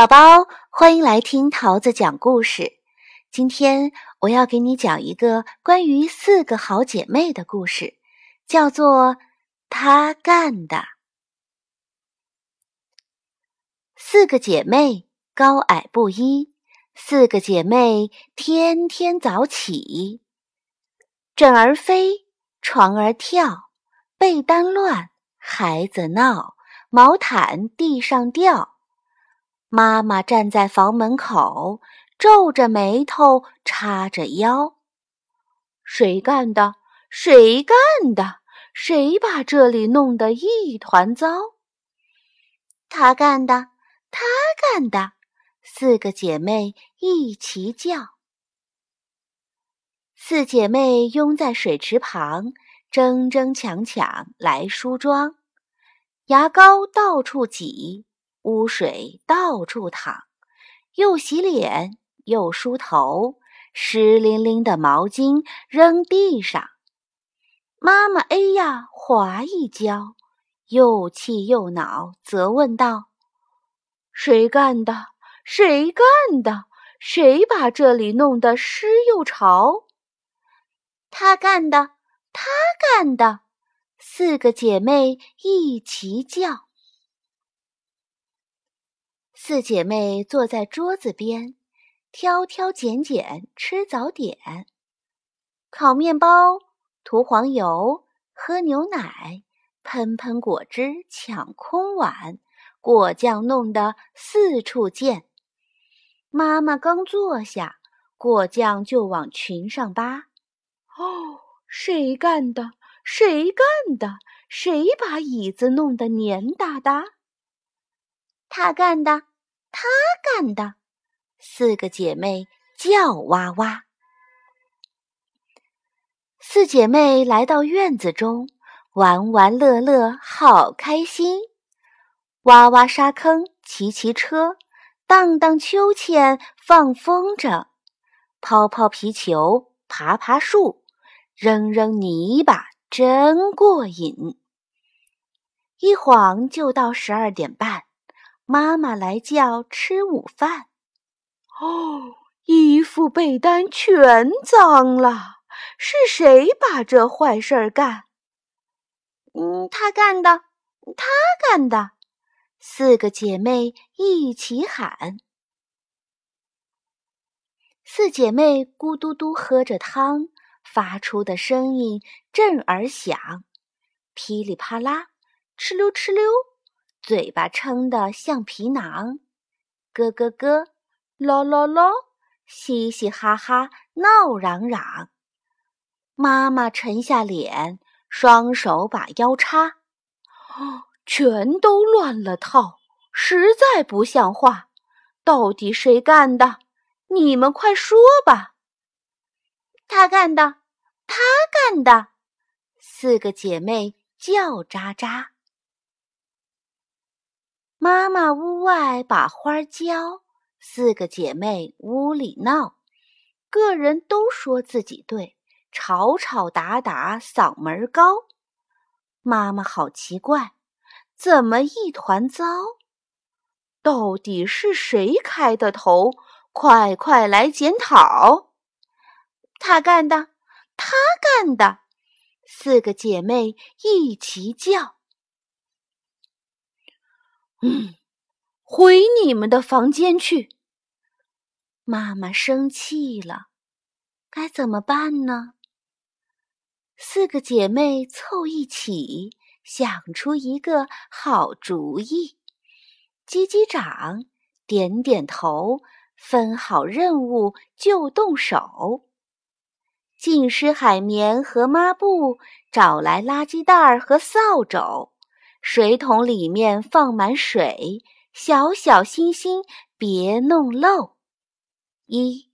宝宝，欢迎来听桃子讲故事。今天我要给你讲一个关于四个好姐妹的故事，叫做《她干的》。四个姐妹高矮不一，四个姐妹天天早起，枕儿飞，床儿跳，被单乱，孩子闹，毛毯地上掉。妈妈站在房门口，皱着眉头，叉着腰。谁干的？谁干的？谁把这里弄得一团糟？她干的，她干的。四个姐妹一齐叫。四姐妹拥在水池旁，争争抢抢来梳妆，牙膏到处挤。污水到处淌，又洗脸又梳头，湿淋淋的毛巾扔地上。妈妈哎呀，滑一跤，又气又恼，责问道：“谁干的？谁干的？谁把这里弄得湿又潮？”他干的，他干的。四个姐妹一齐叫。四姐妹坐在桌子边，挑挑拣拣吃早点，烤面包、涂黄油、喝牛奶、喷喷果汁、抢空碗，果酱弄得四处溅。妈妈刚坐下，果酱就往裙上扒。哦，谁干的？谁干的？谁把椅子弄得黏哒哒？他干的。他干的，四个姐妹叫哇哇。四姐妹来到院子中，玩玩乐乐，好开心。挖挖沙坑，骑骑车，荡荡秋千，放风筝，抛抛皮球，爬爬树，扔扔泥巴，真过瘾。一晃就到十二点半。妈妈来叫吃午饭，哦，衣服被单全脏了，是谁把这坏事儿干？嗯，他干的，他干的。四个姐妹一起喊。四姐妹咕嘟嘟喝着汤，发出的声音震耳响，噼里啪啦，哧溜哧溜。嘴巴撑得像皮囊，咯咯咯，咯咯咯，嘻嘻哈哈闹嚷嚷。妈妈沉下脸，双手把腰叉，全都乱了套，实在不像话。到底谁干的？你们快说吧！他干的，他干的。四个姐妹叫喳喳。妈妈屋外把花浇，四个姐妹屋里闹，个人都说自己对，吵吵打打嗓门高。妈妈好奇怪，怎么一团糟？到底是谁开的头？快快来检讨！他干的，他干的，四个姐妹一齐叫。嗯，回你们的房间去。妈妈生气了，该怎么办呢？四个姐妹凑一起，想出一个好主意。击击掌，点点头，分好任务就动手。浸湿海绵和抹布，找来垃圾袋和扫帚。水桶里面放满水，小小心心别弄漏。一、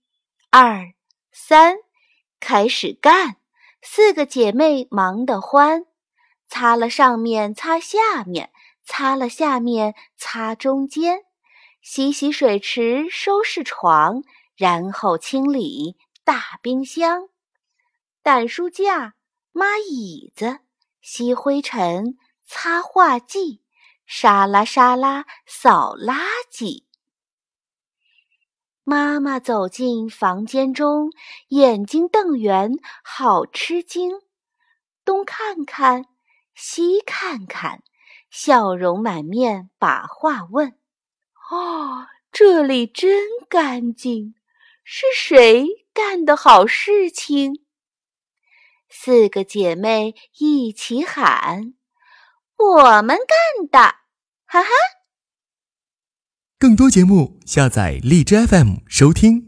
二、三，开始干！四个姐妹忙得欢，擦了上面，擦下面，擦了下面，擦中间，洗洗水池，收拾床，然后清理大冰箱、掸书架、抹椅子、吸灰尘。擦画剂，沙拉沙拉扫垃圾。妈妈走进房间中，眼睛瞪圆，好吃惊，东看看，西看看，笑容满面，把话问：“哦，这里真干净，是谁干的好事情？”四个姐妹一起喊：“我们干的！”哈哈。更多节目，下载荔枝 FM 收听。